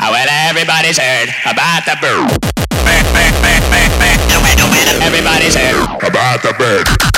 Well, everybody's heard about the bird. Everybody's heard about the bird.